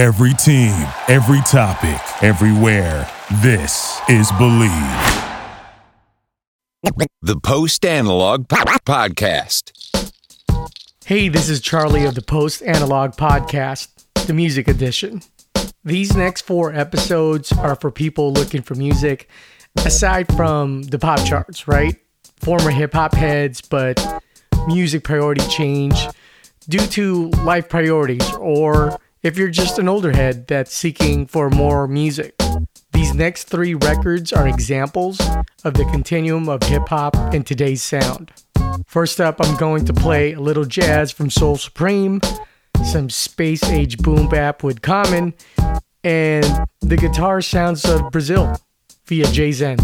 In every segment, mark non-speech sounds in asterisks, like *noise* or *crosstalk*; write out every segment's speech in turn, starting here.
Every team, every topic, everywhere. This is Believe. The Post Analog Podcast. Hey, this is Charlie of the Post Analog Podcast, the music edition. These next four episodes are for people looking for music aside from the pop charts, right? Former hip hop heads, but music priority change due to life priorities, or if you're just an older head that's seeking for more music. These next three records are examples of the continuum of hip hop in today's sound. First up, I'm going to play a little jazz from Soul Supreme, some space age boom bap with Common, and the guitar sounds of Brazil via Jay Zen.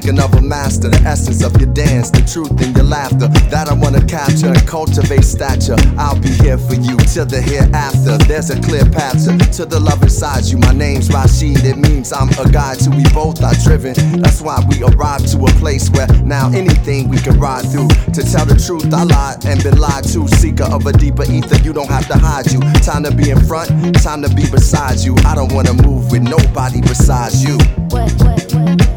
Thinking of a master, the essence of your dance, the truth in your laughter that I wanna capture and cultivate stature. I'll be here for you till the hereafter. There's a clear path to, the love inside you. My name's Rashid, it means I'm a guide to we both are driven. That's why we arrived to a place where now anything we can ride through. To tell the truth, I lied and been lied to. Seeker of a deeper ether, you don't have to hide you. Time to be in front, time to be beside you. I don't wanna move with nobody besides you. What, what, what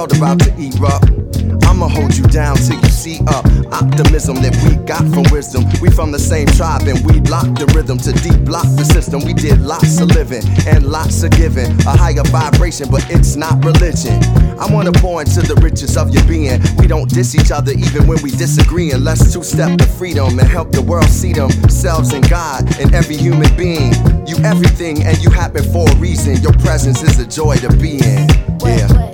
world about to erupt. I'ma hold you down till you see up. Optimism that we got from wisdom. We from the same tribe and we locked the rhythm to deep block the system. We did lots of living and lots of giving. A higher vibration, but it's not religion. I wanna pour into the riches of your being. We don't diss each other even when we disagree. And let's two step to freedom and help the world see themselves in God and every human being. You everything and you happen for a reason. Your presence is a joy to be in. Yeah.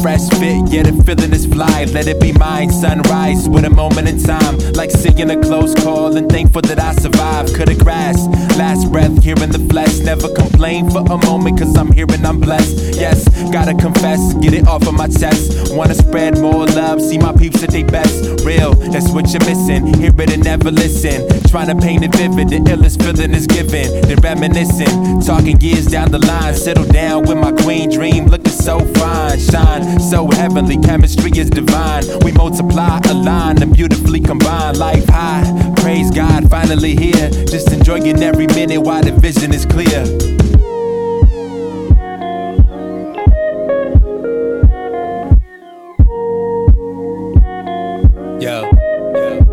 Fresh fit. Yeah, the feeling is fly. Let it be mine. Sunrise with a moment in time, like seeing a close call and thankful that I survived. Coulda grasped last breath here in the flesh. Never complain for a moment, cause I'm here and I'm blessed. Yes, gotta confess, get it off of my chest. Wanna spread more love, see my peeps at they best. Real, that's what you're missing. Hear it and never listen. Trying to paint it vivid, the illest feeling is given. Then reminiscing, talking years down the line. Settle down with my queen dream, looking so fine. Shine so heavenly, chemistry is divine. We multiply, align, and beautifully combine. Life high, praise God, finally here. Just enjoying every minute while the vision is clear. Yo, yo.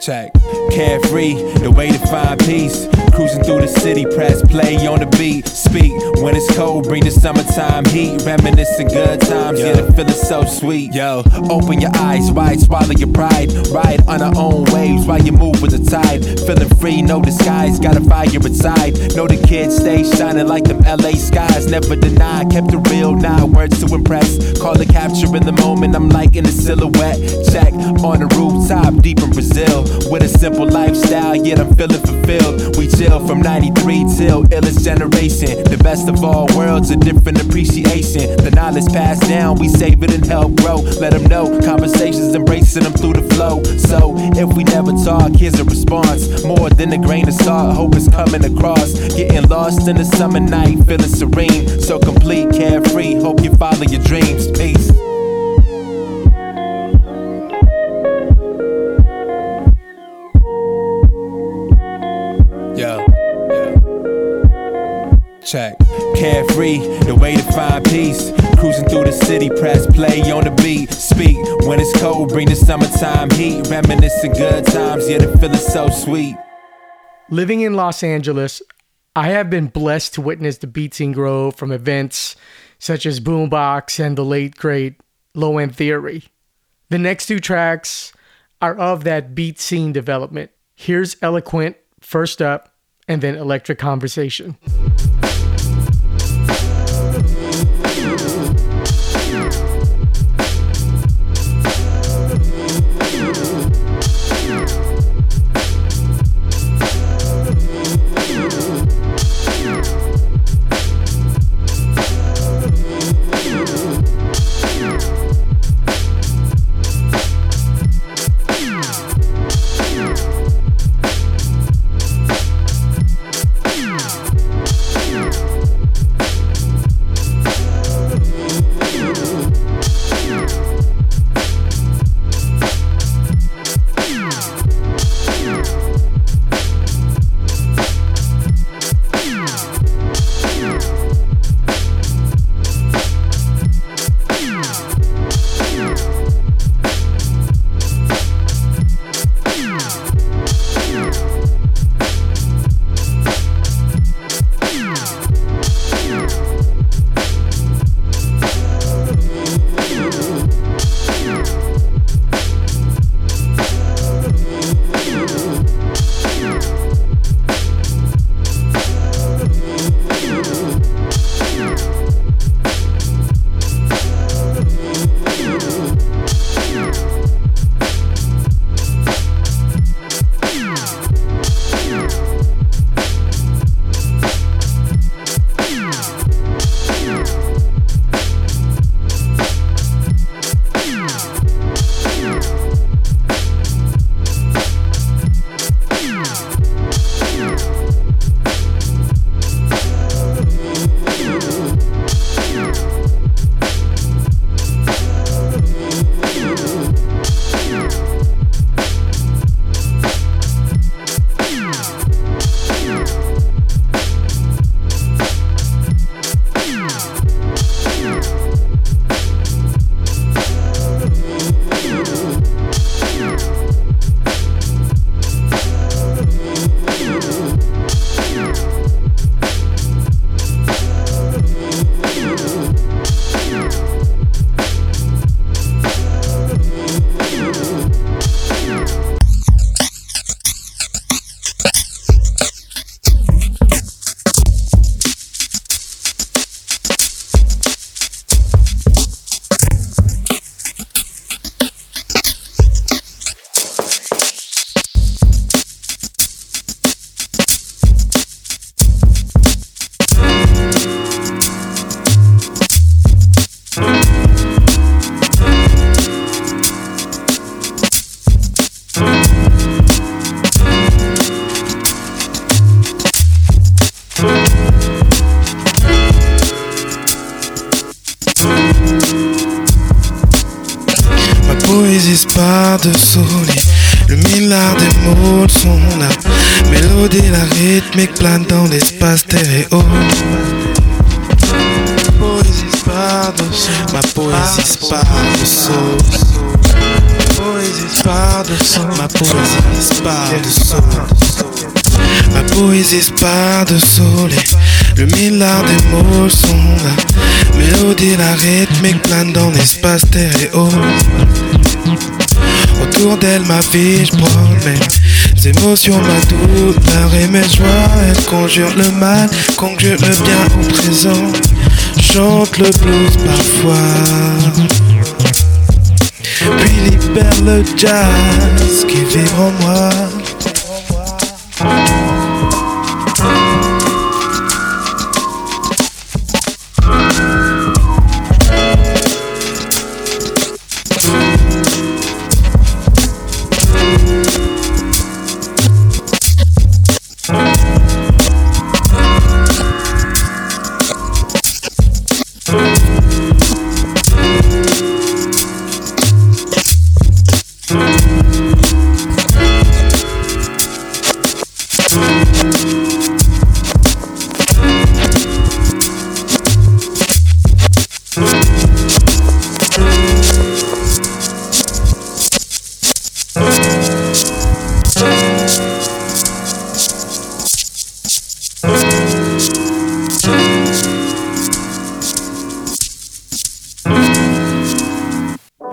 Check. Carefree, the way to find peace. Cruising through the city, press play on the beat. Speak when it's cold, bring the summertime heat. Reminiscing good times, yeah, the feeling so sweet. Yo, open your eyes wide, swallow your pride. Ride on our own waves while you move with the tide. Feeling free, no disguise, got a fire inside. Know the kids stay shining like them LA skies. Never deny, kept it real, not words to impress. Call it capture in the moment, I'm like in a silhouette. Check on the rooftop, deep in Brazil. With a simple lifestyle, yet I'm feeling fulfilled. We chill from 93 till illest generation. The best of all worlds, a different appreciation. The knowledge passed down, we save it and help grow. Let them know, conversations embracing them through the flow. So if we never talk, here's a response. More than a grain of salt, hope is coming across. Getting lost in the summer night, feeling serene. So complete, carefree, hope you follow your dreams. Peace. Check. Carefree, the way to find peace. Cruising through the city, press play on the beat. Speak when it's cold, bring the summertime heat. Reminiscing good times, yeah, the feeling's so sweet. Living in Los Angeles, I have been blessed to witness the beat scene grow from events such as Boombox and the late great Low End Theory. The next two tracks are of that beat scene development. Here's Eloquent first up, and then Electric Conversation. Part de soleil. Le milliard des mots sont là. Mélodie, la rythmique plane dans l'espace stéréo. Ma poésie se part de. Ma poésie se part de soleil. Ma poésie se part de soleil. Ma poésie de part de soleil. Le milliard des mots sont là. Mélodie, la rythmique plane dans l'espace stéréo. Autour d'elle, ma vie, je promène. Les émotions, ma douleur et mes joies. Elle conjure le mal, conjure le bien au présent. Chante le blues parfois. Puis libère le jazz qui vibre en moi.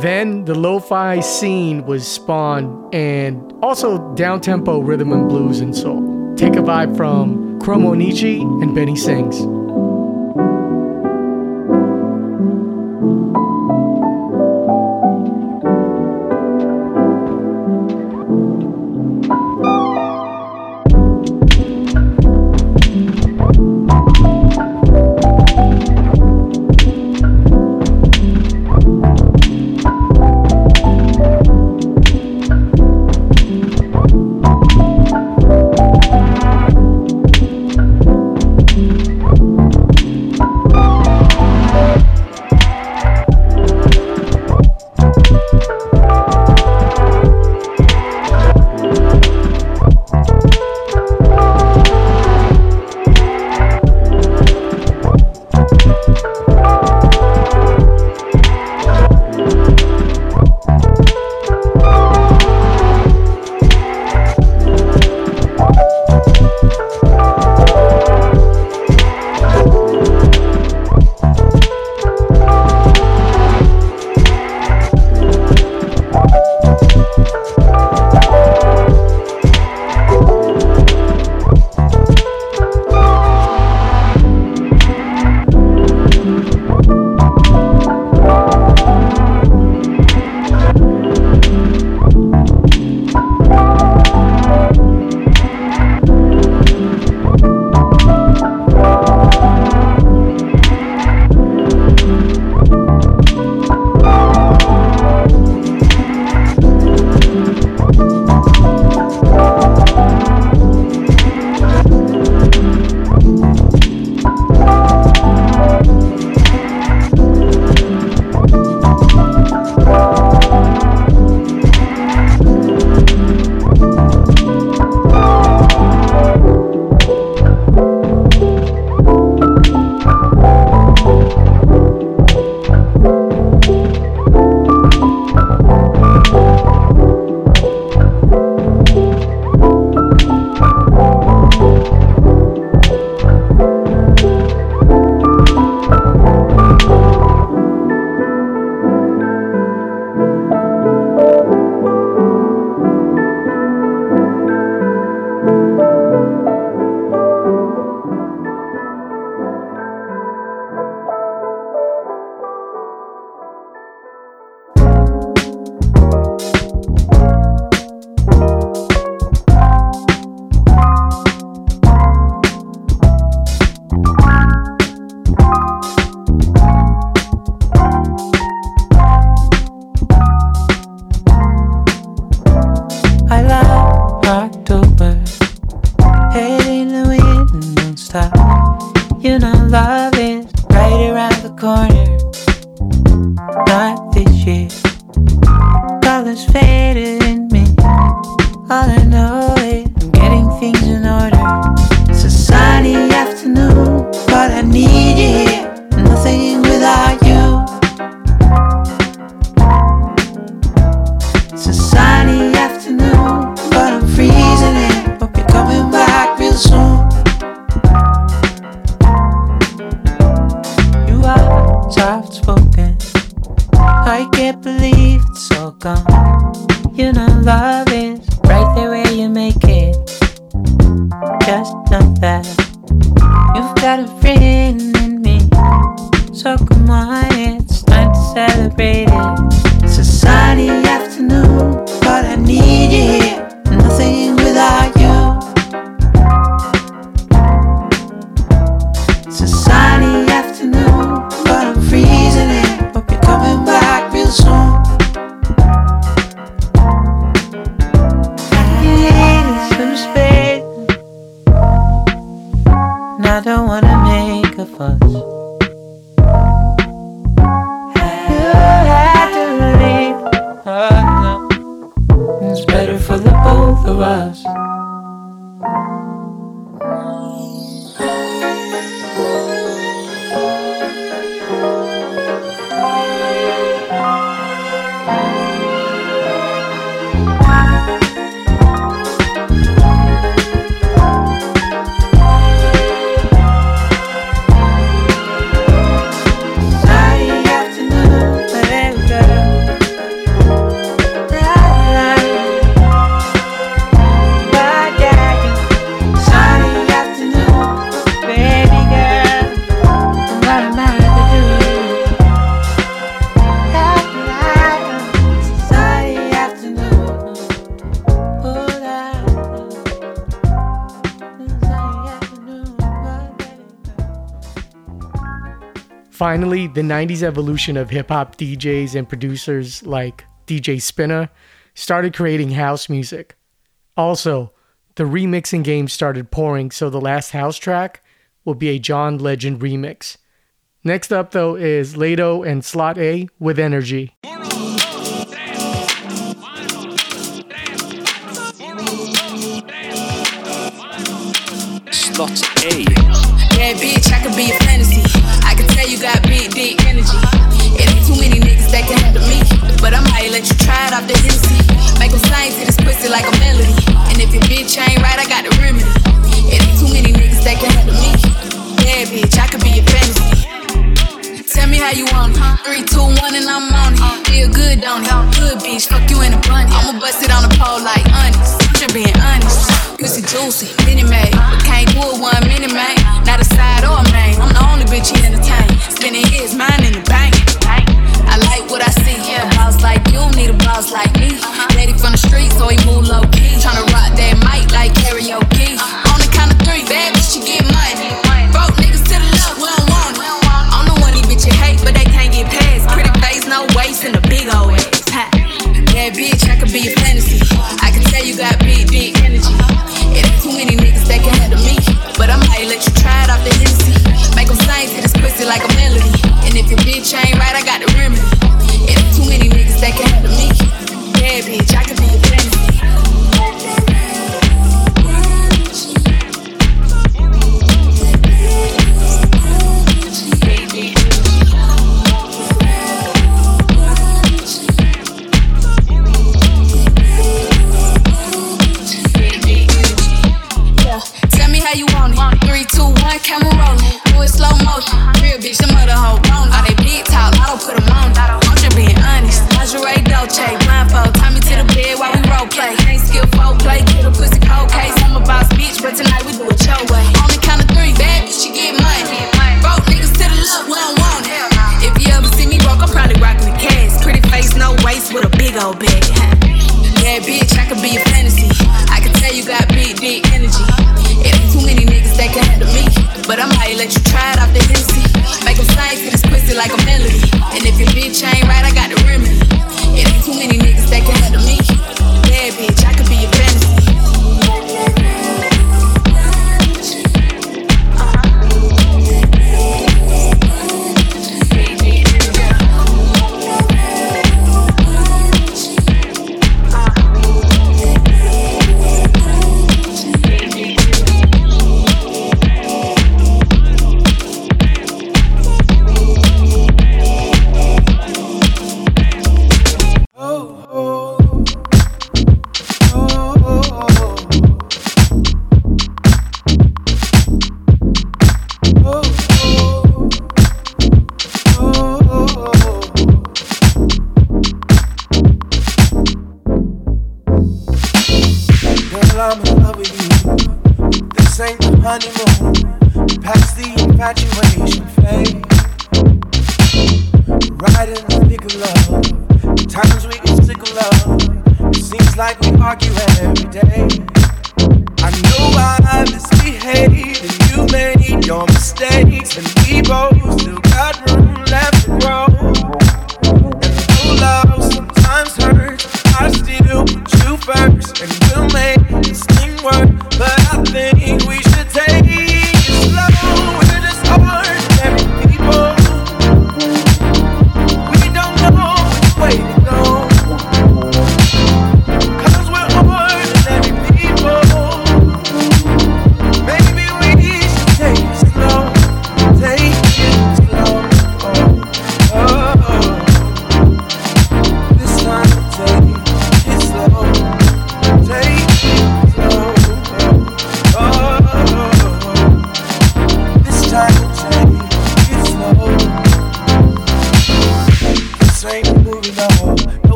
Then the lo-fi scene was spawned and also downtempo rhythm and blues and soul. Take a vibe from Chromonichi and Benny Sings. Can't believe it's all gone. You know, love is right there where you make it. Just know that you've got a friend in me. So come on, it's time to celebrate it. It's a sunny afternoon, but I need you the 90s evolution of hip hop DJs and producers like DJ Spinna started creating house music. Also, the remixing game started pouring, so the last house track will be a John Legend remix. Next up, though, is Lado and Slot A with Energy. Slot A. Bad bitch, I could be a fantasy. Can tell you got big, dick energy. It ain't too many niggas that can handle me. But I might let you try it off the Hennessy. Make them sing to this pussy like a melody. And if your bitch ain't right, I got the remedy. It ain't too many niggas that can handle me. Bad bitch, I could be a fantasy. Tell me how you want it. Three, two, one, and I'm on it. Feel good, don't it? Good bitch, fuck you in a bunny. I'ma bust it on the pole like honest. Just being honest. Pussy juicy, mini made. Can't do it one mini man. Not a side or a main. I'm the only bitch he entertain. Spinning his mind in the bank. I like what I see. A boss like you need a boss like me. Daddy from the street, so he move low key. Tryna rock that mic like karaoke. On the count of three, bad bitch, you get money. Broke niggas to the left, we don't want it. I'm the one these bitches hate, but they can't get past. Pretty face, no waist, and a big old ass. Ha. Bad bitch, I could be a fantasy. I can tell you got But I might let you try it off the Hennessy. Make them sing to this pussy like a melody. And if your bitch ain't right, I got the remedy. It ain't too many niggas that can handle me. Bad bitch, I could be two, one, camera rolling. Do it slow motion. Real bitch, them other hoe. All they big talk, I don't put them on. I'm just being honest. Lingerie, Dolce, blindfold. Tie me to the bed while we role play. Ain't skill play. Get a pussy cold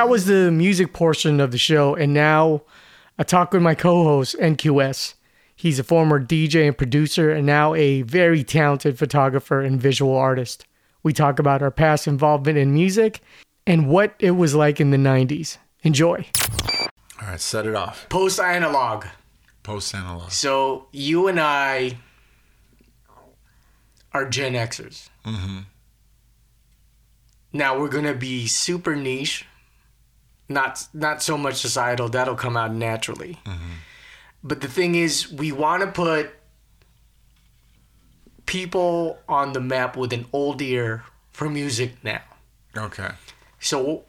that was the music portion of the show, and now I talk with my co-host NQS. He's a former DJ and producer, and now a very talented photographer and visual artist. We talk about our past involvement in music and what it was like in the '90s. Enjoy. All right, set it off. Post analog. Post analog. So you and I are Gen Xers. Mm-hmm. Now we're gonna be super niche, not not so much societal. That'll come out naturally. But the thing is, we want to put people on the map with an old ear for music now. Okay. So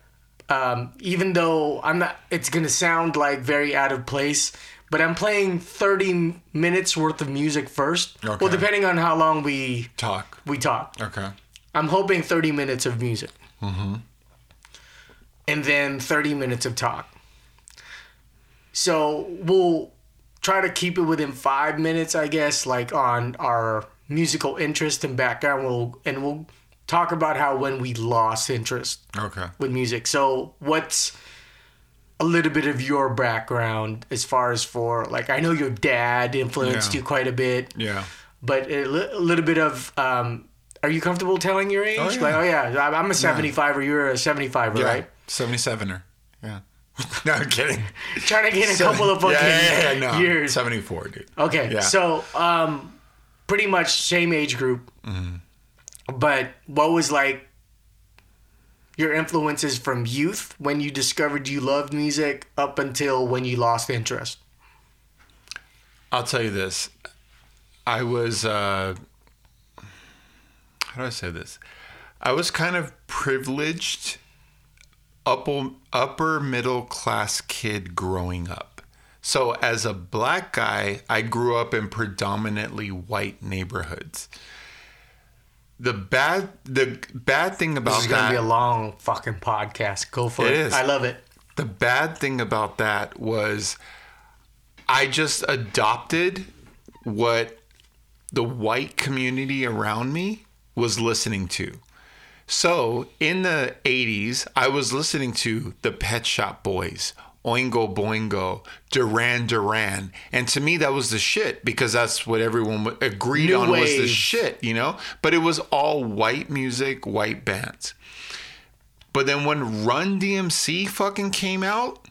um, even though I'm not, it's gonna sound like very out of place. But I'm playing 30 minutes worth of music first. Okay. Well, depending on how long we Talk. we talk. Okay. I'm hoping 30 minutes of music. Mm-hmm. And then 30 minutes of talk. So we'll try to keep it within five minutes, I guess, like on our musical interest and background. We'll and we'll talk about how when we lost interest Okay. with music. So what's a little bit of your background as far as for like I know your dad influenced Yeah. you quite a bit, Yeah. but a, li- a little bit of um, are you comfortable telling your age? Oh, yeah. Like, oh yeah, I'm a 75 or you're a 75 Yeah. right? 77er. Yeah. *laughs* no, I'm kidding. Trying to get a So- couple of *laughs* fucking yeah, yeah, yeah, no. years. 74, dude. Okay, Yeah. so um, pretty much same age group. Mm-hmm. But what was like your influences from youth when you discovered you loved music up until when you lost interest? I'll tell you this. I was, uh, how do I say this? I was kind of privileged, upper, upper middle class kid growing up. So, as a black guy, I grew up in predominantly white neighborhoods. The bad, the bad thing about This is that gonna be a long fucking podcast. Go for it. It is. I love it. the bad thing about that was I just adopted what the white community around me was listening to. So in the 80s, I was listening to the Pet Shop Boys, Oingo Boingo, Duran Duran. And to me, that was the shit because that's what everyone agreed New on was the shit, you know? But it was all white music, white bands. But then when Run DMC fucking came out,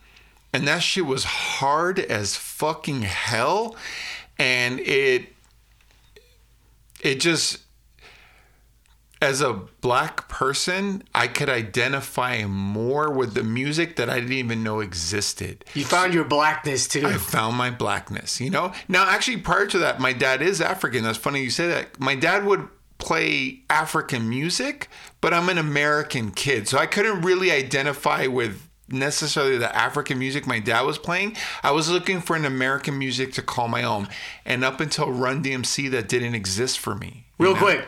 and that shit was hard as fucking hell, and it it just as a black person, I could identify more with the music that I didn't even know existed. You found your blackness too. I found my blackness, you know? Now, actually, prior to that, my dad is African. That's funny you say that. My dad would play African music, but I'm an American kid. So I couldn't really identify with necessarily the African music my dad was playing. I was looking for an American music to call my own. And up until Run DMC, that didn't exist for me. Real know? quick,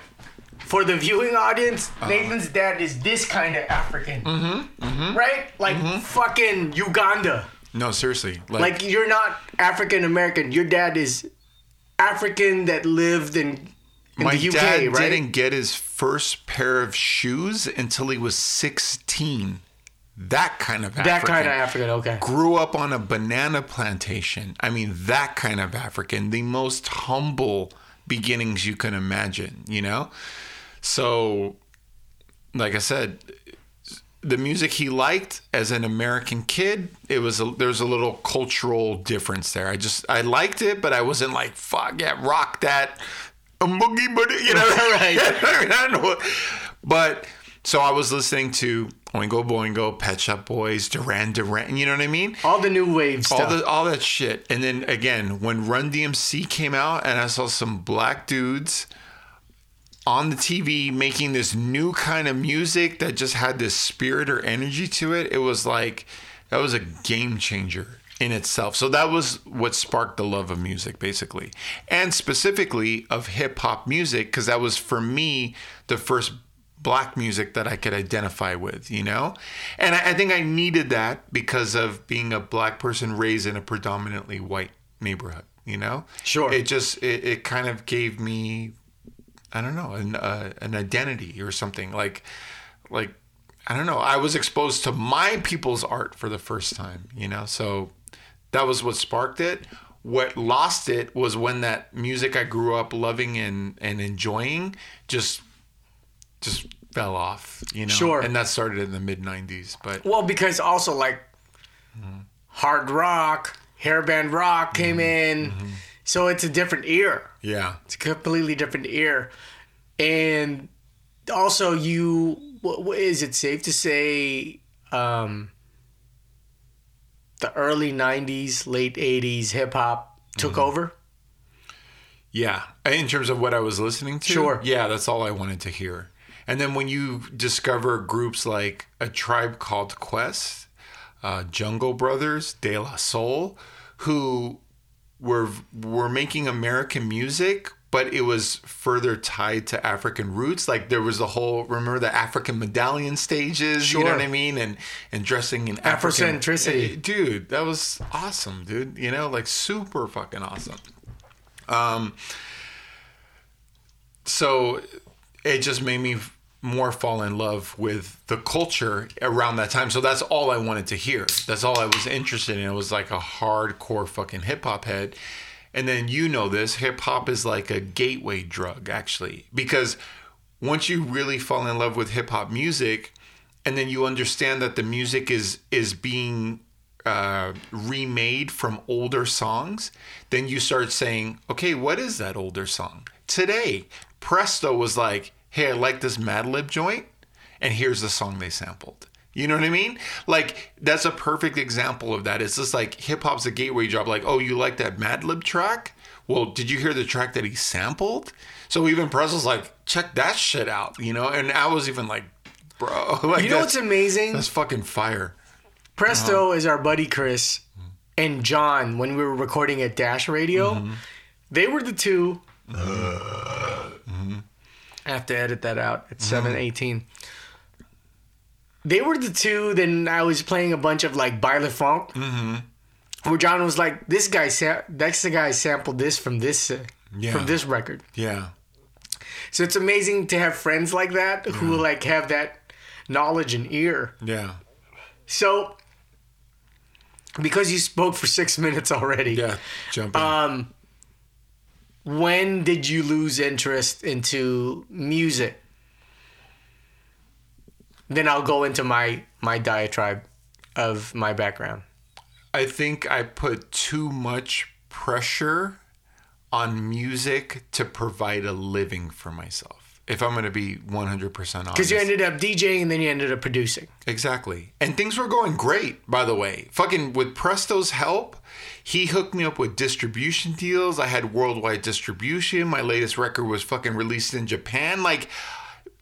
for the viewing audience, Uh-huh. Nathan's dad is this kind of African, Mm-hmm. right? Like fucking Uganda. No, seriously. Like, you're not African American. Your dad is African that lived in, in my the UK, dad right? didn't get his first pair of shoes until he was 16. That kind of that kind of African. Okay. Grew up on a banana plantation. I mean, that kind of African. The most humble beginnings you can imagine, you know? So, like I said, the music he liked as an American kid, it was a, there's a little cultural difference there. I just I liked it, but I wasn't like fuck yeah, rock that a boogie boogie, you know? *laughs* Right. I, mean, I don't know, what- but so I was listening to Oingo Boingo, Pet Shop Boys, Duran Duran, you know what I mean? All the new wave All stuff. the all that shit, and then again when Run DMC came out, and I saw some black dudes on the TV making this new kind of music that just had this spirit or energy to it. It was like that was a game changer in itself. So that was what sparked the love of music basically. And specifically of hip hop music because that was for me the first black music that I could identify with, you know? And I, I think I needed that because of being a black person raised in a predominantly white neighborhood, you know? Sure. It just it, it kind of gave me I don't know, an uh, an identity or something like like I don't know. I was exposed to my people's art for the first time, you know. So that was what sparked it. What lost it was when that music I grew up loving and and enjoying just just fell off, you know. Sure. And that started in the mid '90s, but Well, because also like mm-hmm. hard rock, hairband rock came mm-hmm. in, mm-hmm. So it's a different ear. yeah, It's a completely different ear, and also you. What, is it safe to say? Um, the early '90s, late '80s hip hop took over. Yeah, in terms of what I was listening to, Sure. Yeah, that's all I wanted to hear. And then when you discover groups like a tribe called Quest, uh, Jungle Brothers, De La Soul, who were were making American music, but it was further tied to African roots. Like there was the whole remember the African medallion stages, you know what I mean, and and dressing in African Afrocentricity. dude. That was awesome, dude. You know, like super fucking awesome. Um, so it just made me more fall in love with the culture around that time. So that's all I wanted to hear. That's all I was interested in. It was like a hardcore fucking hip hop head. And then you know this hip hop is like a gateway drug, actually, because once you really fall in love with hip hop music, and then you understand that the music is is being uh, remade from older songs, then you start saying, okay, what is that older song? Today, Presto was like, hey, I like this Madlib joint, and here's the song they sampled. You know what I mean? Like, that's a perfect example of that. It's just like hip hop's a gateway job. Like, oh, you like that Madlib track? Well, did you hear the track that he sampled? So even Presto's like, check that shit out, you know? And I was even like, bro, *laughs* like, you know what's amazing? That's fucking fire. Presto Uh-huh. is our buddy Chris and John when we were recording at Dash Radio. Mm-hmm. They were the two. Mm-hmm. I have to edit that out at seven eighteen. They were the two. Then I was playing a bunch of like Baile Funk, Mm-hmm. where John was like, "This guy, sa- that's the guy sampled this from this uh, Yeah. from this record." Yeah. So it's amazing to have friends like that who like have that knowledge and ear. Yeah. So, because you spoke for six minutes already, Yeah. Jump in. um, when did you lose interest into music? Then I'll go into my my diatribe of my background. I think I put too much pressure on music to provide a living for myself. If I'm going to be 100% honest. Because you ended up DJing and then you ended up producing. Exactly. And things were going great, by the way. Fucking with Presto's help, he hooked me up with distribution deals. I had worldwide distribution. My latest record was fucking released in Japan. Like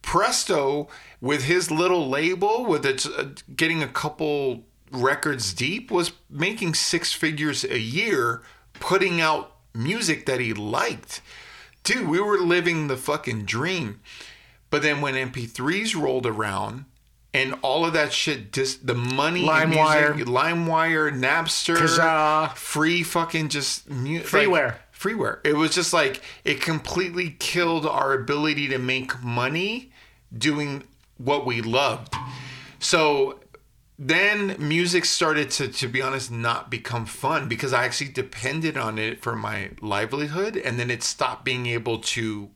Presto with his little label with its uh, getting a couple records deep was making six figures a year putting out music that he liked dude we were living the fucking dream but then when mp3s rolled around and all of that shit just the money LimeWire. limewire napster Kazaa. free fucking just mu- Freeware. like, freeware it was just like it completely killed our ability to make money doing what we loved so then music started to to be honest not become fun because i actually depended on it for my livelihood and then it stopped being able to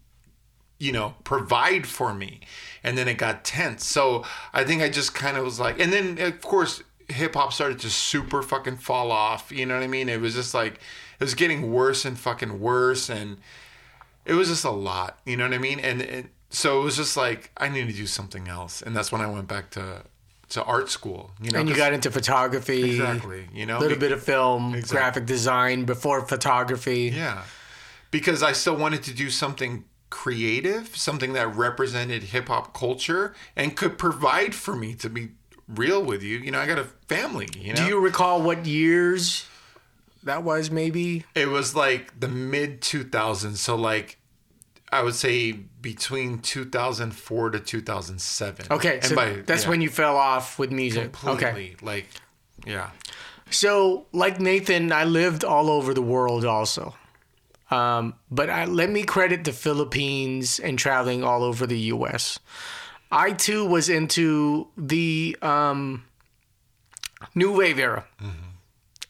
you know provide for me and then it got tense so i think i just kind of was like and then of course hip hop started to super fucking fall off you know what i mean it was just like it was getting worse and fucking worse and it was just a lot you know what i mean and, and so it was just like i need to do something else and that's when i went back to to art school you know and you got into photography. Exactly, you know, a little bit of film, Exactly. graphic design before photography. Yeah. Because I still wanted to do something creative, something that represented hip hop culture and could provide for me to be real with you. You know, I got a family, you know. Do you recall what years that was? Maybe it was like the mid 2000s, so like I would say between 2004 to 2007. okay. And So by- that's yeah, when you fell off with music. Okay. like yeah. So, like Nathan, I lived all over the world also. Um, but I, let me credit the Philippines and traveling all over the US. I too was into the um, New Wave era.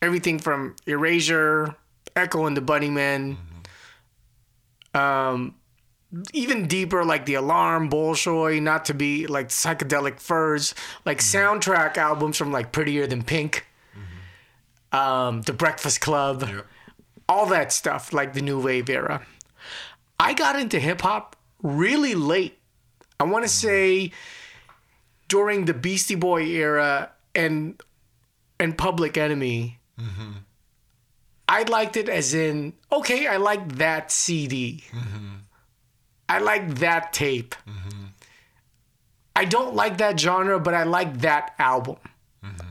Everything from Erasure, Echo and the Bunnymen, um, even deeper like the Alarm, Bolshoi, not to be like psychedelic furs, like soundtrack albums from like Pretty in Pink. Um, The Breakfast Club, all that stuff, like the new wave era. I got into hip hop really late. I want to say during the Beastie Boy era and and Public Enemy. Mm-hmm. I liked it as in okay, I like that CD. Mm-hmm. I like that tape. Mm-hmm. I don't like that genre, but I like that album.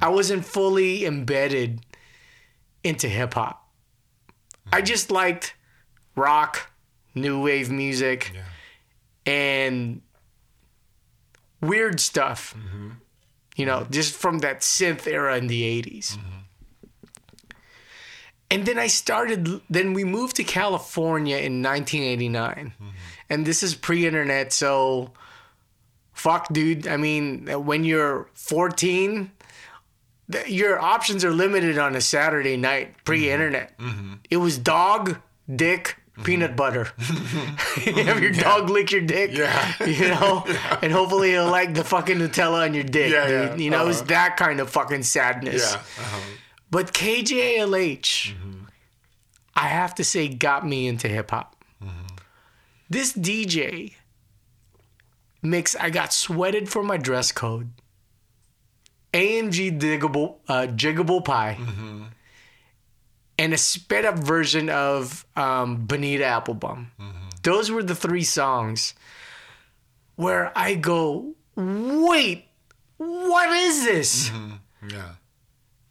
I wasn't fully embedded into hip hop. I just liked rock, new wave music, and weird stuff. Mm-hmm. You know, just from that synth era in the 80s. Mm-hmm. And then I started, then we moved to California in 1989. Mm-hmm. And this is pre internet, so fuck, dude. I mean, when you're 14, th- your options are limited on a Saturday night pre internet. Mm-hmm. Mm-hmm. It was dog, dick, mm-hmm. peanut butter. you *laughs* *laughs* have your dog lick your dick. Yeah. *laughs* You know? And hopefully he'll like the fucking Nutella on your dick. Yeah, yeah. You know, it's Uh-huh. that kind of fucking sadness. Yeah. Uh-huh. But KJLH, I have to say, got me into hip hop. This DJ mix, I got sweated for my dress code. AMG Diggable, uh, Jiggable Pie, and a sped up version of um, Bonita Applebum. Those were the three songs where I go, wait, what is this? Yeah.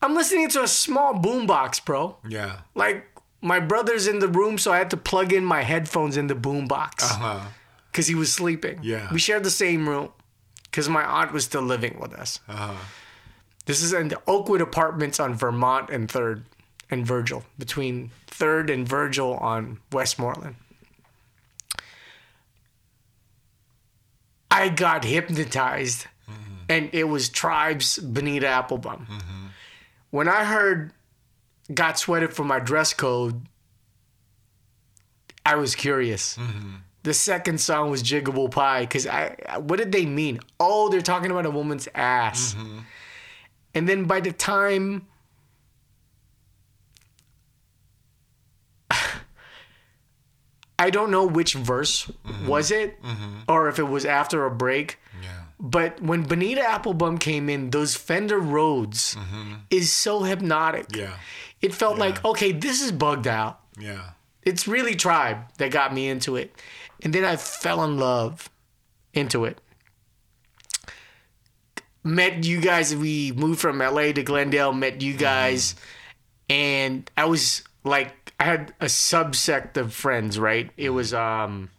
I'm listening to a small boombox, bro. Yeah. Like my brother's in the room, so I had to plug in my headphones in the boombox Uh-huh. because he was sleeping. Yeah. we shared the same room because my aunt was still living with us. Uh-huh. This is in the Oakwood Apartments on Vermont and Third and Virgil, between Third and Virgil on Westmoreland. I got hypnotized, mm-hmm. and it was Tribe's Bonita Applebum. Mm-hmm. When I heard "Got Sweated for My Dress Code," I was curious. Mm-hmm. The second song was "Jiggable Pie" because I, I- what did they mean? Oh, they're talking about a woman's ass. And then by the time *sighs* I don't know which verse mm-hmm. was it mm-hmm. or if it was after a break. Yeah. But when Bonita Applebum came in, those Fender Rhodes mm-hmm. is so hypnotic. Yeah. It felt like, okay, this is bugged out. Yeah. It's really Tribe that got me into it. And then I fell in love into it. Met you guys. We moved from LA to Glendale, met you mm-hmm. guys, and I was like, I had a subsect of friends, right? It mm-hmm. was um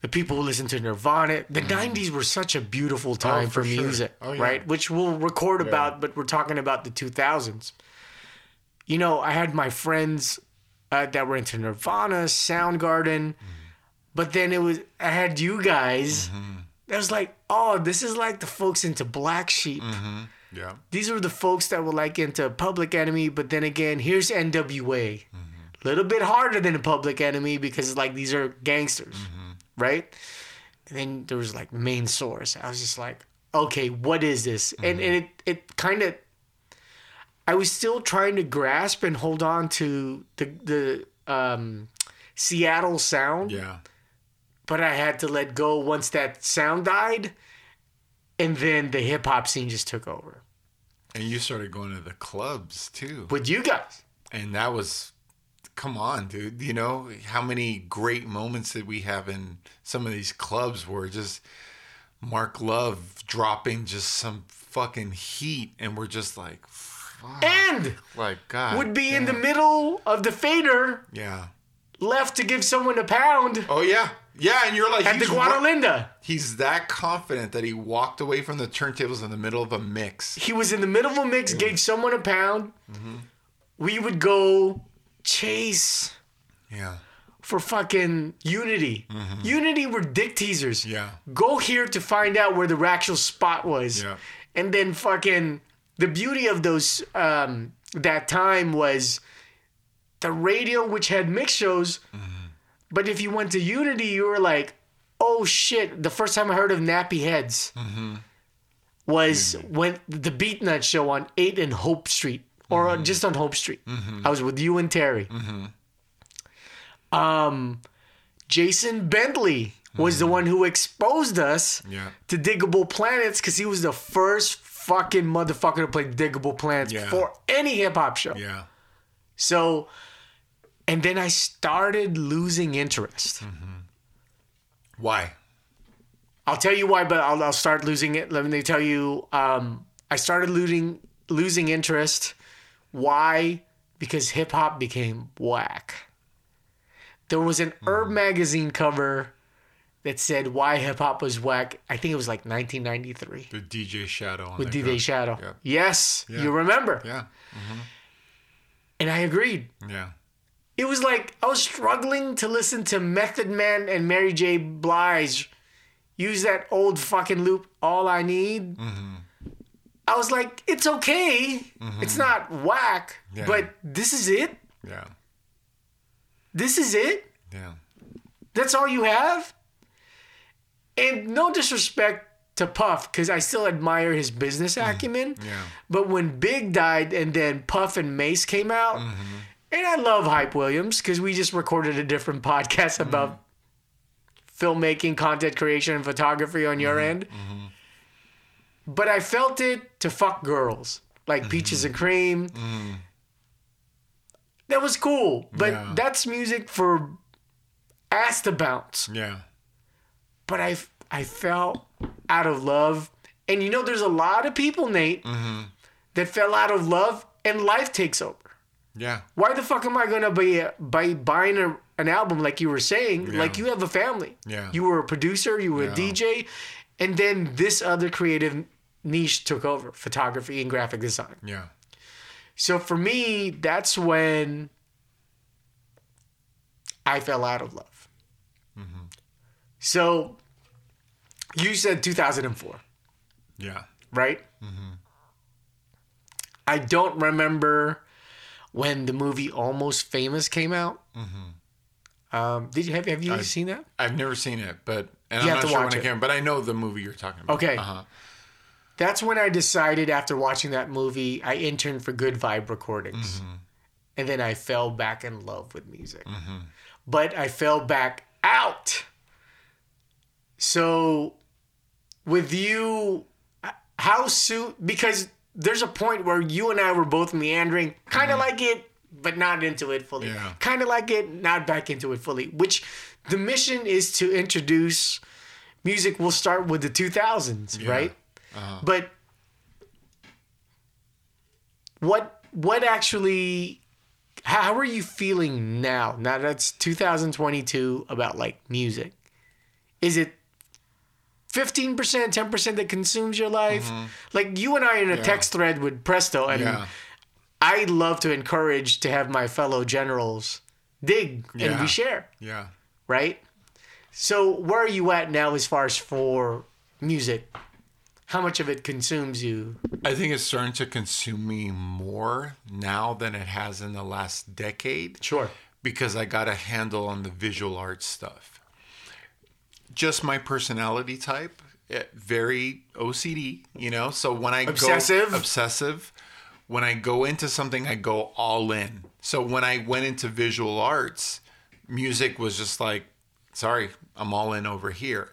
the people who listened to Nirvana. The mm-hmm. '90s were such a beautiful oh, time for for, sure. music, Oh, yeah. right? Which we'll record about, but we're talking about the 2000s. You know, I had my friends uh, that were into Nirvana, Soundgarden, but then it was I had you guys. That was like, oh, this is like the folks into Black Sheep. Mm-hmm. Yeah. These are the folks that were like into Public Enemy, but then again, here's NWA. A mm-hmm. little bit harder than a Public Enemy because like these are gangsters, mm-hmm. right? And then there was like main source. I was just like, okay, what is this? And and it it kind of I was still trying to grasp and hold on to the the um, Seattle sound Yeah. But I had to let go once that sound died, and then the hip hop scene just took over And you started going to the clubs too. with you guys. And that was, come on, dude. You know, how many great moments did we have in some of these clubs where just Mark Luv dropping just some fucking heat and we're just like, fuck. And like, God. would be in the middle of the fader, Yeah. left to give someone a pound Oh, yeah. Yeah. And you're like, at the Guadalinda. He's that confident that he walked away from the turntables in the middle of a mix. He was in the middle of a mix, gave someone a pound. Mm-hmm. We would go chase Yeah. for fucking Unity. Unity were dick teasers. Mm-hmm. Yeah. Go here to find out where the actual spot was. Yeah. And then fucking the beauty of those um that time was the radio which had mix shows. Mm-hmm. But if you went to Unity, you were like, oh shit. The first time I heard of Nappy Heads Mm-hmm. was when the Beatnut show on 8 and Hope Street. Or Mm-hmm. just on Hope Street. I was with you and Terry. Um, Jason Bentley was the one who exposed us Mm-hmm. Yeah. to Digable Planets because he was the first fucking motherfucker to play Digable Planets Yeah. before any hip hop show. Yeah. So, and then I started losing interest. Mm-hmm. Why? I'll tell you why, but I'll, I'll start losing it. Let me tell you, um, I started losing losing interest. Why? Because hip hop became whack. There was an URB magazine cover that said why hip hop was whack. I think it was like 1993 The DJ Shadow. On with DJ cover. Shadow. Yeah. Yes, Yeah. you remember. Yeah. And I agreed. Yeah. It was like I was struggling to listen to Method Man and Mary J. Blige use that old fucking loop, All I Need. Mm-hmm. I was like, it's okay. It's not whack, Yeah. but this is it. Yeah. This is it. Yeah. That's all you have. And no disrespect to Puff, because I still admire his business acumen. Mm-hmm. Yeah. But when Big died and then Puff and Mase came out, Mm-hmm. And I love Hype Williams because we just recorded a different podcast Mm-hmm. about filmmaking, content creation, and photography on Mm-hmm. your end. But I felt it to fuck girls like Mm-hmm. Peaches and Cream. That was cool, but Yeah. that's music for ass to bounce Yeah. but I I fell out of love. And you know, there's a lot of people, Nate, Mm-hmm. that fell out of love, and life takes over. Yeah. Why the fuck am I gonna be by buying a, an album like you were saying? Yeah. Like you have a family. Yeah. You were a producer. You were Yeah. a DJ, and then this other creative niche took over: photography and graphic design. Yeah. So for me, that's when I fell out of love. Mm-hmm. So you said 2004, Yeah. right? Mm-hmm. I don't remember when the movie Almost Famous came out. Um, did you have have you Mm-hmm. I- seen that? I've never seen it, but and You I'm have not to sure watch when it. came, but I know the movie you're talking about. Okay. Uh-huh. That's when I decided after watching that movie, I interned for Good Vibe Recordings. Mm-hmm. And then I fell back in love with music. But I fell back out. So with you, how soon? Because there's a point where you and I were both meandering, kind of like it, but not into it fully. Mm-hmm. Yeah. Kind of like it, not back into it fully. Which the mission is to introduce music. We'll start with the 2000s, Yeah. right? Uh-huh. But what what actually how are you feeling now? Now that's 2022 about like music. Is it 15%, 10% that consumes your life? Like you and I in a Mm-hmm. Yeah. text thread with Presto and Yeah. I love to encourage to have my fellow generals dig and we share, Yeah. right? So where are you at now as far as for music? How much of it consumes you? I think it's starting to consume me more now than it has in the last decade. Sure. Because I got a handle on the visual arts stuff. Just my personality type, eh, very OCD, you know? So when I Obsessive? go obsessive, when I go into something, I go all in. So when I went into visual arts, music was just like, sorry, I'm all in over here.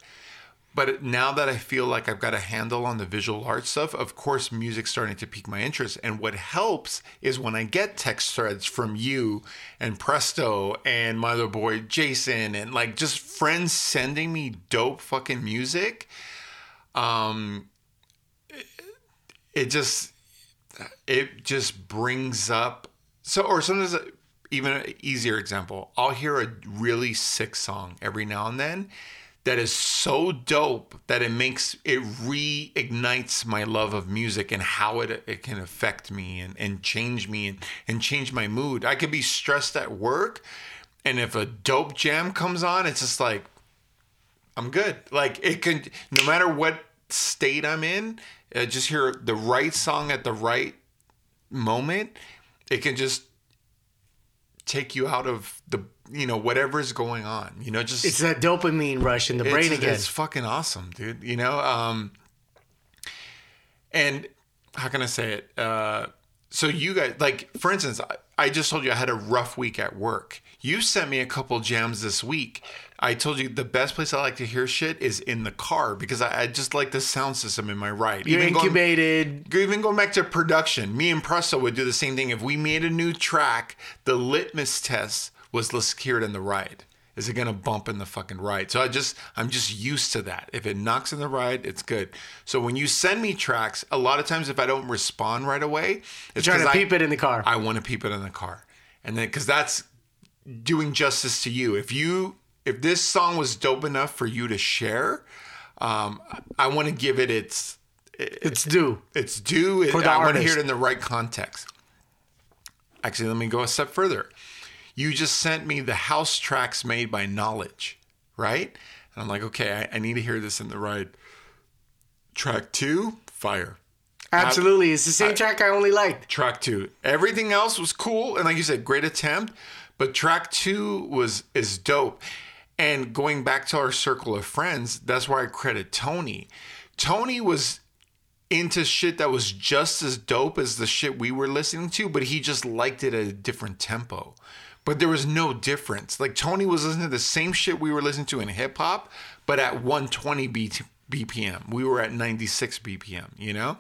But now that I feel like I've got a handle on the visual art stuff, of course, music's starting to pique my interest. And what helps is when I get text threads from you and Presto and my other boy Jason and like just friends sending me dope fucking music. Um, it, just it just brings up so or sometimes even an easier example i'll hear a really sick song every now and then that is so dope that it makes it reignites my love of music and how it, it can affect me and, and change me and, and change my mood i could be stressed at work and if a dope jam comes on it's just like I'm good. Like it can, no matter what state I'm in, just hear the right song at the right moment. It can just take you out of the, you know, whatever's going on. You know, just It's that dopamine rush in the brain it's, again. It's fucking awesome, dude. You know, um, and how can I say it? Uh, so you guys, like, for instance, I, I just told you I had a rough week at work. You sent me a couple jams this week. I told you the best place I like to hear shit is in the car because I, I just like the sound system in my ride. You're going- incubated. even going back to production, me and Presto would do the same thing. If we made a new track, the litmus test was let's hear it in the ride. Is it gonna bump in the fucking ride? So I just I'm just used to that. If it knocks in the ride, it's good. So when you send me tracks, a lot of times if I don't respond right away, it's trying to 'cause I- peep it in the car. I want to peep it in the car, and then because that's doing justice to you. If you if this song was dope enough for you to share, um, I want to give it its it's due. It's due. For the I want to hear it in the right context. Actually, let me go a step further. You just sent me the house tracks made by Knowledge, right? And I'm like, okay, I, I need to hear this in the right. Track two, fire. Absolutely. It's the same track I only liked. Track two. Everything else was cool, and like you said, great attempt. But track two was is dope. And going back to our circle of friends, that's why I credit Tony. Tony was into shit that was just as dope as the shit we were listening to, but he just liked it at a different tempo. But there was no difference. Like Tony was listening to the same shit we were listening to in hip hop, but at 120 B- BPM. We were at 96 BPM, you know?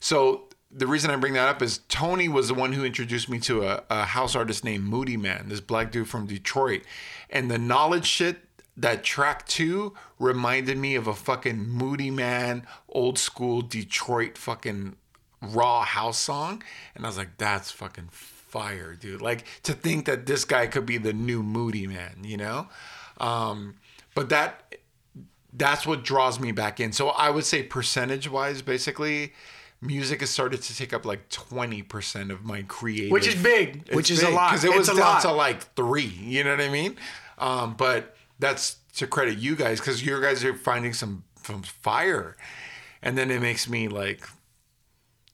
So the reason I bring that up is Tony was the one who introduced me to a, a house artist named Moodymann, this black dude from Detroit. And the knowledge shit that track two reminded me of a fucking Moodymann, old school Detroit fucking raw house song. And I was like, that's fucking fire, dude. Like to think that this guy could be the new Moodymann, you know? Um, but that that's what draws me back in. So I would say percentage wise, basically, music has started to take up like 20% of my creative. Which is big, which is a lot. Because it was It's down lot. to like three, you know what I mean? Um, but that's to credit you guys because you guys are finding some, some fire. And then it makes me like,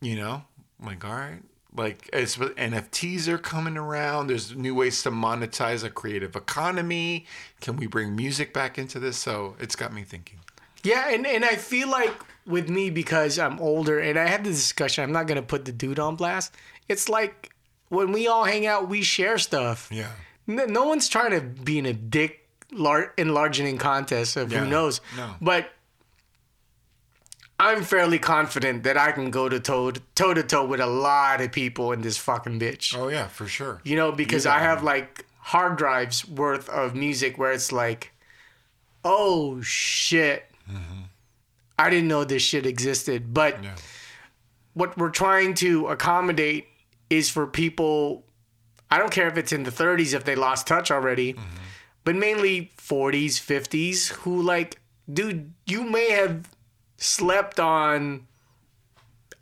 you know, like, all right. Like it's NFTs are coming around. There's new ways to monetize a creative economy. Can we bring music back into this? So it's got me thinking. Yeah, and, and I feel like with me because I'm older and I had the discussion, I'm not gonna put the dude on blast. It's like when we all hang out, we share stuff. Yeah. No, no one's trying to be in a dick lar- enlarging contest of Yeah, who knows. no. But I'm fairly confident that I can go to toe toe to toe with a lot of people in this fucking bitch. Oh yeah, for sure. You know, because You I have like hard drives worth of music where it's like, oh shit, mm-hmm. I didn't know this shit existed. But what we're trying to accommodate is for people. I don't care if it's in the 30s if they lost touch already, mm-hmm. but mainly 40s, 50s who like, dude, you may have slept on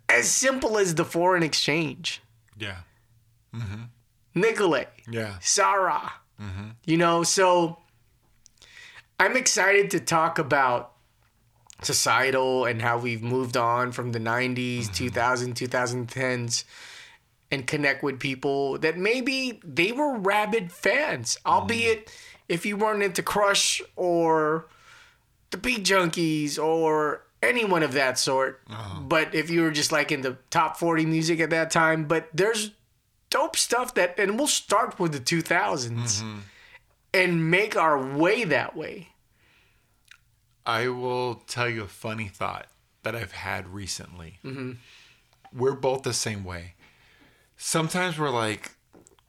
as simple as the foreign exchange. Yeah. Mm-hmm. Nicolay, Yeah. Sa-Ra. Mm-hmm. You know, so I'm excited to talk about societal and how we've moved on from the 90s, 2000, 2010s and connect with people that maybe they were rabid fans, mm-hmm. albeit if you weren't into Crush or the Beat Junkies or anyone of that sort. Uh-huh. But if you were just like in the top 40 music at that time, but there's dope stuff that, and we'll start with the 2000s mm-hmm. and make our way that way. I will tell you a funny thought that I've had recently. Mm-hmm. We're both the same way. Sometimes we're like,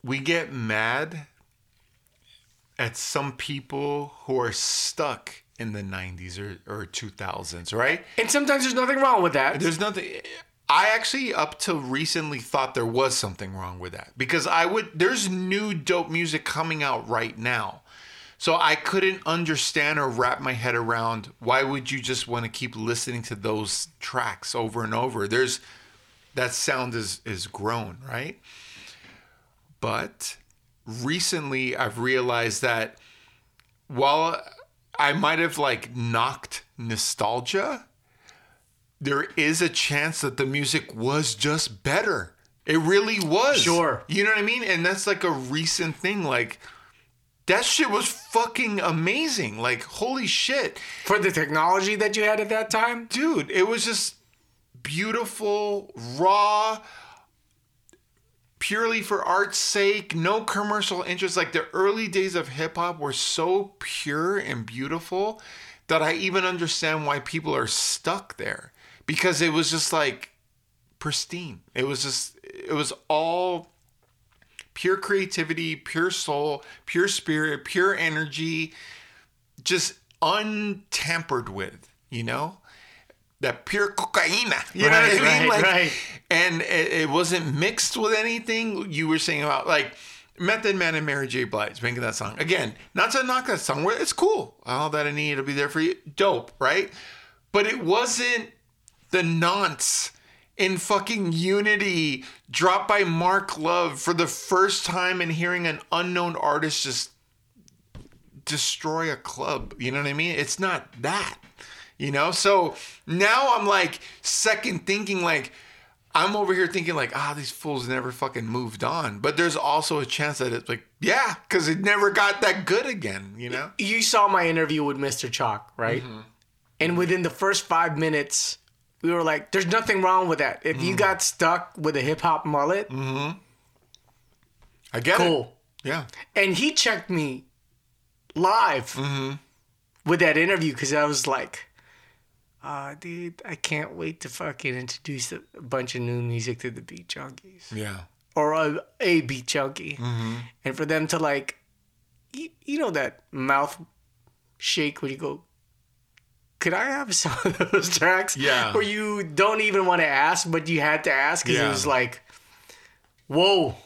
we get mad at some people who are stuck in the 90s or, or 2000s, right? And sometimes there's nothing wrong with that. There's nothing. I actually, up till recently, thought there was something wrong with that because I would. There's new dope music coming out right now, so I couldn't understand or wrap my head around why would you just want to keep listening to those tracks over and over. There's that sound is is grown, right? But recently, I've realized that while I might have like knocked nostalgia there is a chance that the music was just better. It really was. Sure. You know what I mean? And that's like a recent thing. Like, that shit was fucking amazing. Like, holy shit. For the technology that you had at that time? Dude, it was just beautiful, raw, purely for art's sake, no commercial interest. Like, the early days of hip hop were so pure and beautiful that I even understand why people are stuck there because it was just like pristine. It was just, it was all pure creativity, pure soul, pure spirit, pure energy, just untampered with, you know? That pure cocaina, you know what I mean? right, like, right. and it, it wasn't mixed with anything. You were saying about like Method Man and Mary J. Blige making that song again. Not to knock that song, it's cool. All that I need to be there for you, dope, right? But it wasn't the nonce in fucking unity dropped by Mark Luv for the first time and hearing an unknown artist just destroy a club. You know what I mean? It's not that. You know? So now I'm like second thinking like I'm over here thinking like, ah, these fools never fucking moved on. But there's also a chance that it's like, yeah, because it never got that good again, you know? You saw my interview with Mr. Chalk, right? And within the first five minutes, we were like, there's nothing wrong with that. If you mm. got stuck with a hip hop mullet, mm-hmm. I get cool. it. Yeah. And he checked me live mm-hmm. with that interview because I was like, uh, dude, I can't wait to fucking introduce a bunch of new music to the Beat Junkies. Yeah. Or a, a Beat Junkie. Mm-hmm. And for them to like, you, you know that mouth shake when you go, could I have *laughs* some of those tracks? Yeah. Where you don't even want to ask, but you had to ask because Yeah. it was like, whoa,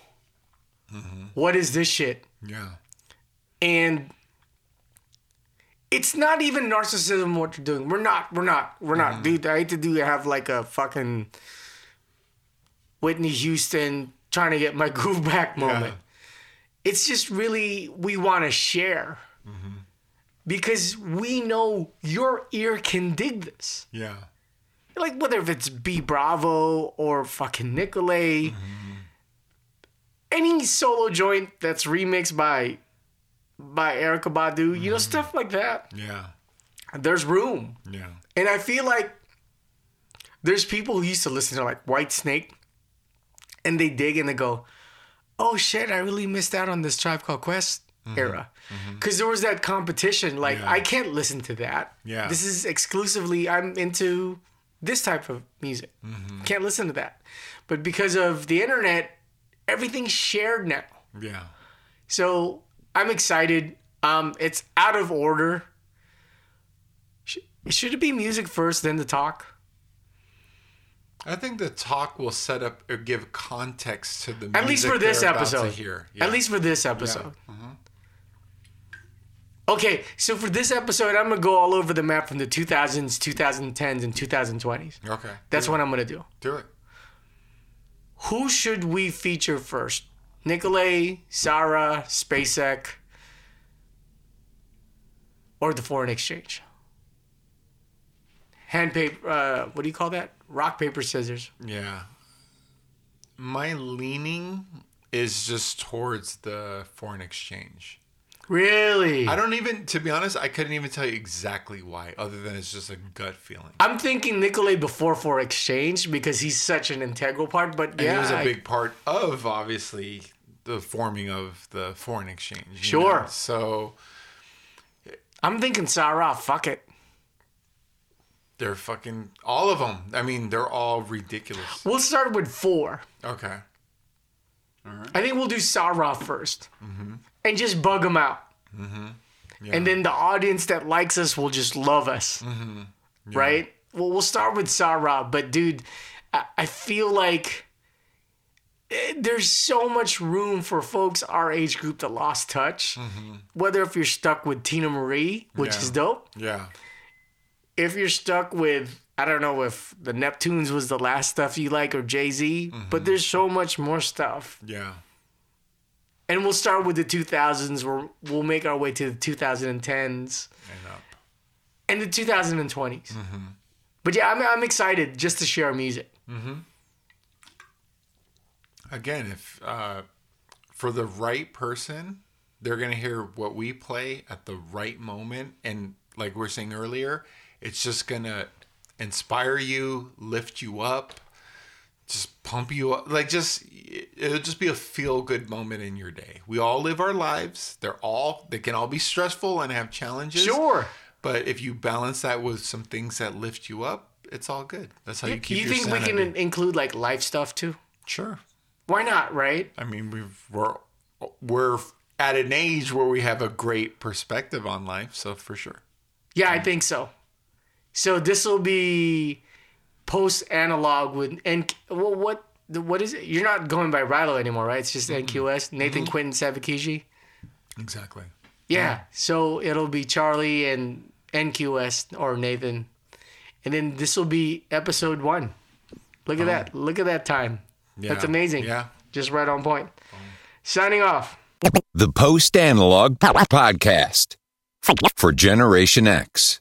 mm-hmm. what is this shit? Yeah. and it's not even narcissism what you're doing. We're not. We're not. We're not, mm-hmm. dude. I hate to do have like a fucking Whitney Houston trying to get my *laughs* groove back moment. It's just really we want to share mm-hmm. Because we know your ear can dig this. Yeah. Like whether if it's B Bravo or fucking Nicolay, any solo joint that's remixed by by Erykah Badu, you know mm-hmm. stuff like that. Yeah. There's room, Yeah. and I feel like there's people who used to listen to like Whitesnake, and they dig and they go, "Oh shit, I really missed out on this Tribe Called Quest." Era, because there was that competition. Like, Yeah. I can't listen to that. Yeah. This is exclusively, I'm into this type of music. Can't listen to that. But because of the internet, everything's shared now. Yeah. So I'm excited. Um, it's out of order. Sh- Should it be music first, then the talk? I think the talk will set up or give context to the At least for this they're about to episode. hear. At least for this episode. Mhm. Okay, so for this episode, I'm gonna go all over the map from the 2000s, 2010s, and 2020s. Okay. That's do what it. I'm gonna do. Do it. Who should we feature first? Nicolay, Sa-Ra, Spacek, or the foreign exchange? Hand paper. Uh, what do you call that? Rock paper scissors. Yeah. My leaning is just towards the foreign exchange. Really? I don't even, to be honest, I couldn't even tell you exactly why, other than it's just a gut feeling. I'm thinking Nicolay before for exchange because he's such an integral part. But And yeah, he was a I- big part of, obviously, the forming of the foreign exchange. Sure. know? So I'm thinking Sa-Ra. Fuck it. they're fucking, all of them. I mean, they're all ridiculous. We'll start with four. Okay. I think we'll do Sa-Ra 1st Mm-hmm. And just bug them out. Yeah. And then the audience that likes us will just love us. Mm-hmm. Right? Well, we'll start with Sa-Ra, but dude, I, I feel like eh, there's so much room for folks our age group that lost touch. Whether if you're stuck with Teena Marie, which Mm-hmm. Yeah. is dope, Yeah. if you're stuck with I don't know if the Neptunes was the last stuff you like or Jay Z, Mm-hmm. but there's so much more stuff. Yeah. And we'll start with the 2000s. Where we'll make our way to the 2010s And up. and the 2020s. Mm-hmm. But yeah, I'm, I'm excited just to share music. Again, if uh, for the right person, they're gonna hear what we play at the right moment, and like we were saying earlier, it's just gonna inspire you, lift you up, just pump you up. Like just it'll just be a feel good moment in your day. We all live our lives. They're all they can all be stressful and have challenges. Sure. But if you balance that with some things that lift you up, it's all good. That's how you keep Do you think we can include like life stuff too? Sure. Why not, right? I mean, we've we're we're at an age where we have a great perspective on life, so for sure. Yeah, I think so. So this will be post analog with and well, what what is it? You're not going by Rilo anymore, right? It's just NQS, Nathan Quinton Savakiji. Exactly. Yeah. So it'll be Charlie and NQS or Nathan. And then this will be episode one. Look at that. Look at that time. That's amazing. Yeah. Just right on point. Signing off. The Post Analog Podcast for Generation X.